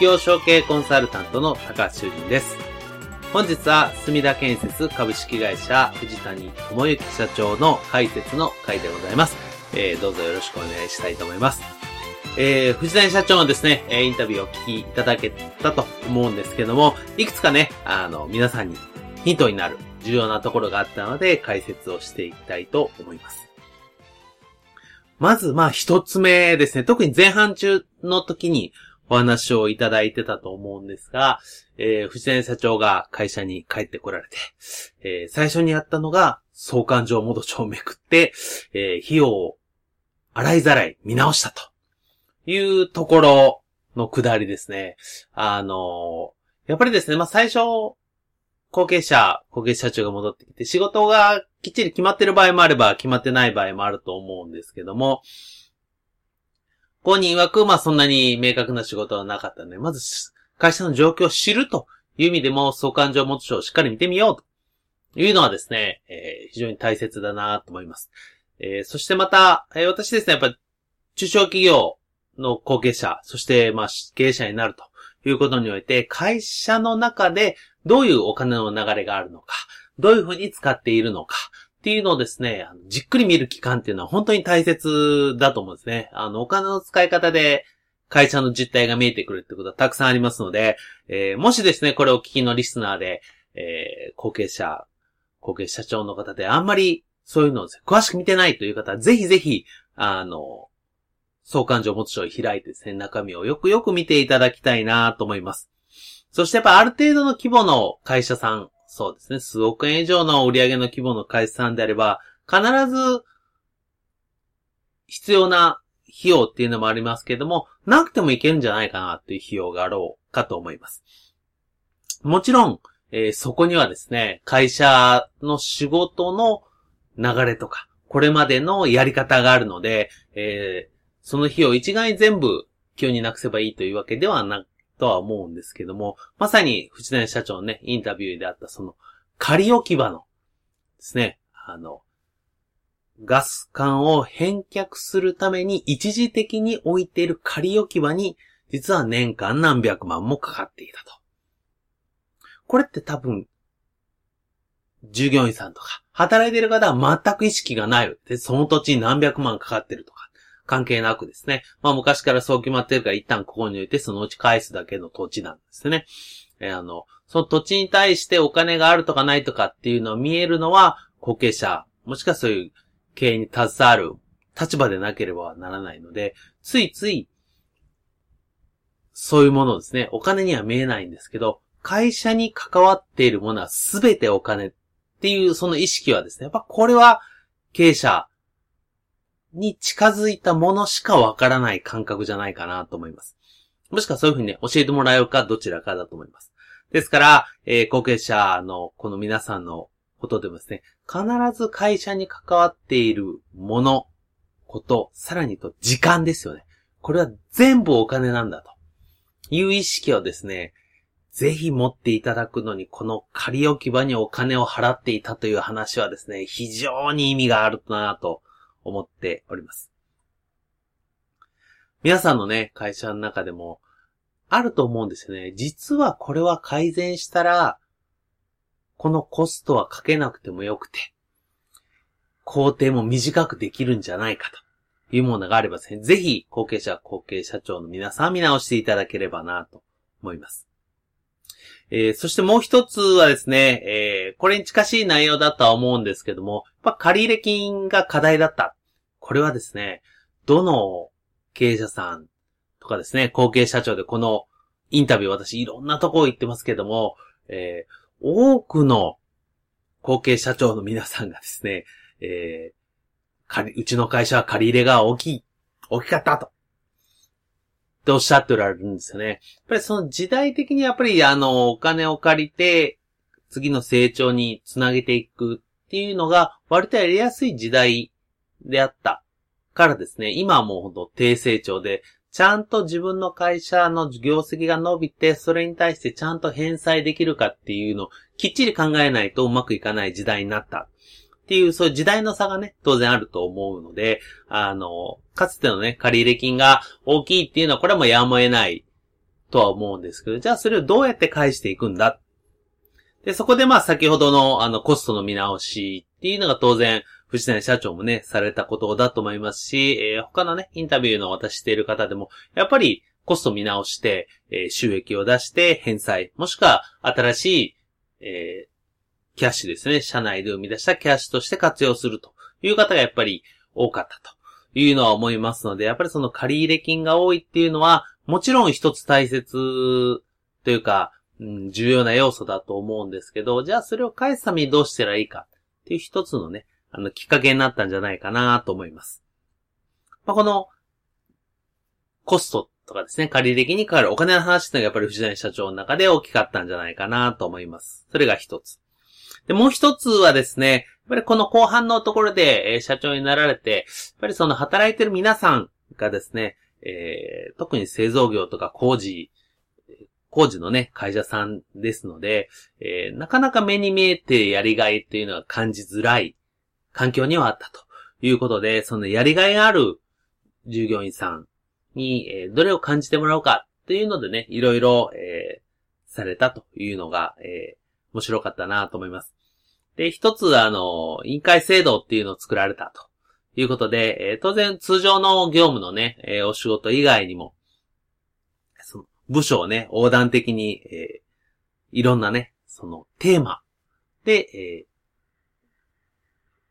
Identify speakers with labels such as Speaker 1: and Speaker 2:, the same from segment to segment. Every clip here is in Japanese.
Speaker 1: 事業承継コンサルタントの高橋修人です。本日は、墨田建設株式会社藤谷智之社長の解説の回でございます。えー、どうぞよろしくお願いしたいと思います。えー、藤谷社長のですね、インタビューをお聞きいただけたと思うんですけども、いくつかね、あの、皆さんにヒントになる重要なところがあったので、解説をしていきたいと思います。まず、まあ、一つ目ですね。特に前半中の時にお話をいただいてたと思うんですが、えー、藤谷社長が会社に帰ってこられて、えー、最初にやったのが、相関上元帳をめくって、えー、費用を洗いざらい見直したというところのくだりですね。あのやっぱりですね、まあ、最初、後継者、後継社長が戻ってきて、仕事がきっちり決まってる場合もあれば、決まってない場合もあると思うんですけども、本人曰く、まあそんなに明確な仕事はなかったので、まず、会社の状況を知るという意味でも、相関上元書をしっかり見てみようというのはですね、えー、非常に大切だなと思います。えー、そしてまた、えー、私ですね、やっぱ中小企業の後継者、そしてまあ経営者になるということにおいて、会社の中でどういうお金の流れがあるのか、どういうふうに使っているのか、っていうのをですね、じっくり見る期間っていうのは本当に大切だと思うんですね。あの、お金の使い方で会社の実態が見えてくるってことはたくさんありますので、えー、もしですね、これを聞きのリスナーで、えー、後継者、後継社長の方であんまりそういうのを詳しく見てないという方は、ぜひぜひ、あの、相関上元書を開いてですね、中身をよくよく見ていただきたいなと思います。そしてやっぱある程度の規模の会社さん、そうですね。数億円以上の売り上げの規模の会社さんであれば、必ず必要な費用っていうのもありますけども、なくてもいけるんじゃないかなっていう費用があろうかと思います。もちろん、えー、そこにはですね、会社の仕事の流れとか、これまでのやり方があるので、えー、その費用一概に全部急になくせばいいというわけではなとは思うんですけども、まさに藤谷社長のね、インタビューであったその、仮置き場のですね、あの、ガス管を返却するために一時的に置いている仮置き場に、実は年間何百万もかかっていたと。これって多分、従業員さんとか、働いている方は全く意識がない。で、その土地に何百万かかってるとか。関係なくですね。まあ昔からそう決まってるから一旦ここに置いてそのうち返すだけの土地なんですね。えー、あの、その土地に対してお金があるとかないとかっていうのを見えるのは後継者、もしくはそういう経営に携わる立場でなければならないので、ついつい、そういうものですね。お金には見えないんですけど、会社に関わっているものは全てお金っていうその意識はですね、やっぱこれは経営者に近づいたものしかわからない感覚じゃないかなと思います。もしくはそういうふうにね、教えてもらえるかどちらかだと思います。ですから、えー、後継者のこの皆さんのことでもですね、必ず会社に関わっているもの、こと、さらにと時間ですよね。これは全部お金なんだという意識をですね、ぜひ持っていただくのに、この仮置き場にお金を払っていたという話はですね、非常に意味があるなと思っております。皆さんのね、会社の中でも、あると思うんですよね。実はこれは改善したら、このコストはかけなくてもよくて、工程も短くできるんじゃないかというものがあればですね、ぜひ後継者、後継社長の皆さん見直していただければなと思います。えー、そしてもう一つはですね、えー、これに近しい内容だとは思うんですけども、やっぱ借入金が課題だった。これはですね、どの経営者さんとかですね、後継社長でこのインタビュー私いろんなとこ行ってますけども、えー、多くの後継社長の皆さんがですね、えー、うちの会社は借り入れが大きい、大きかったと。っておっしゃっておられるんですよね。やっぱりその時代的にやっぱりあの、お金を借りて、次の成長につなげていくっていうのが割とやりやすい時代であったからですね、今はもうほんと低成長で、ちゃんと自分の会社の業績が伸びて、それに対してちゃんと返済できるかっていうのをきっちり考えないとうまくいかない時代になった。っていう、そういう時代の差がね、当然あると思うので、あの、かつてのね、借入金が大きいっていうのは、これはもうやむを得ないとは思うんですけど、じゃあそれをどうやって返していくんだ？で、そこでまあ先ほどのあのコストの見直しっていうのが当然、藤谷社長もね、されたことだと思いますし、えー、他のね、インタビューの私している方でも、やっぱりコスト見直して、えー、収益を出して返済、もしくは新しい、えー、キャッシュですね、社内で生み出したキャッシュとして活用するという方がやっぱり多かったというのは思いますので、やっぱりその借入金が多いっていうのは、もちろん一つ大切というか、うん、重要な要素だと思うんですけど、じゃあそれを返すためにどうしたらいいかっていう一つのね、あの、きっかけになったんじゃないかなと思います。まあ、この、コストとかですね、借り的にかかるお金の話っていうのがやっぱり藤谷社長の中で大きかったんじゃないかなと思います。それが一つ。で、もう一つはですね、やっぱりこの後半のところで、えー、社長になられて、やっぱりその働いてる皆さんがですね、えー、特に製造業とか工事、工事のね、会社さんですので、えー、なかなか目に見えてやりがいっていうのは感じづらい環境にはあったということで、そのやりがいがある従業員さんに、えー、どれを感じてもらおうかっていうのでね、いろいろ、えー、されたというのが、えー、面白かったなと思います。で、一つ、あの、委員会制度っていうのを作られたということで、えー、当然通常の業務のね、えー、お仕事以外にも、その部署をね、横断的に、えー、いろんなね、そのテーマで、え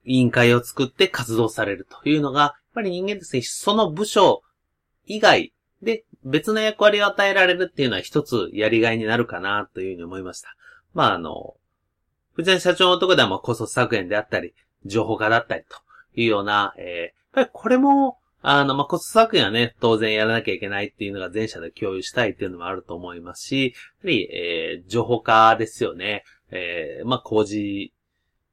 Speaker 1: 委員会を作って活動されるというのが、やっぱり人間ですね、その部署以外で別の役割を与えられるっていうのは一つやりがいになるかなというふうに思いました。まあ、あの、藤谷社長のところではまあコスト削減であったり、情報化だったりというような、えー、やっぱりこれも、あの、まあ、コスト削減はね、当然やらなきゃいけないっていうのが全社で共有したいっていうのもあると思いますし、やはり、えー、情報化ですよね。えー、まあ、工事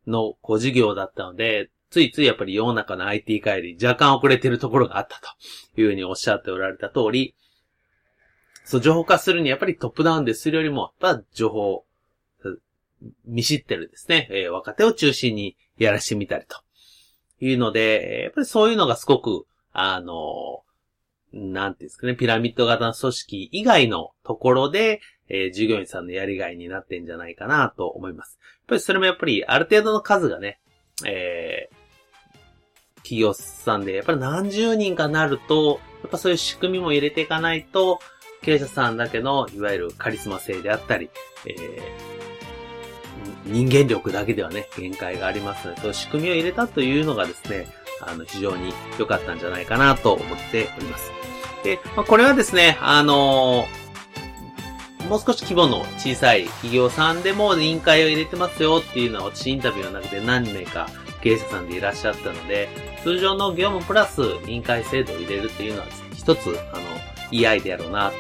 Speaker 1: のご事業だったので、ついついやっぱり世の中の IT 帰り若干遅れてるところがあったというふうにおっしゃっておられた通り、そう、情報化するにやっぱりトップダウンでするよりも、やっぱ情報、見知ってるですね、えー、若手を中心にやらしてみたりというので、やっぱりそういうのがすごく、あの、なんていうんですかね、ピラミッド型の組織以外のところで、えー、従業員さんのやりがいになってんじゃないかなと思います。やっぱりそれもやっぱりある程度の数がね、えー、企業さんで、やっぱり何十人かなると、やっぱそういう仕組みも入れていかないと、経営者さんだけの、いわゆるカリスマ性であったり、えー、人間力だけではね、限界がありますので、そういう仕組みを入れたというのがですね、あの、非常に良かったんじゃないかなと思っております。で、まあ、これはですね、あのーもう少し規模の小さい企業さんでも委員会を入れてますよっていうのは私インタビューの中で何名か経営者さんでいらっしゃったので、通常の業務プラス委員会制度を入れるっていうのはね、一つ、あの、いいアイデアだろうなと、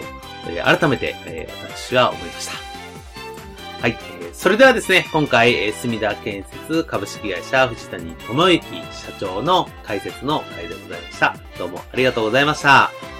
Speaker 1: え、改めて、えー、私は思いました。はい。それではですね、今回、えー、墨田建設株式会社藤谷智之社長の解説の回でございました。どうもありがとうございました。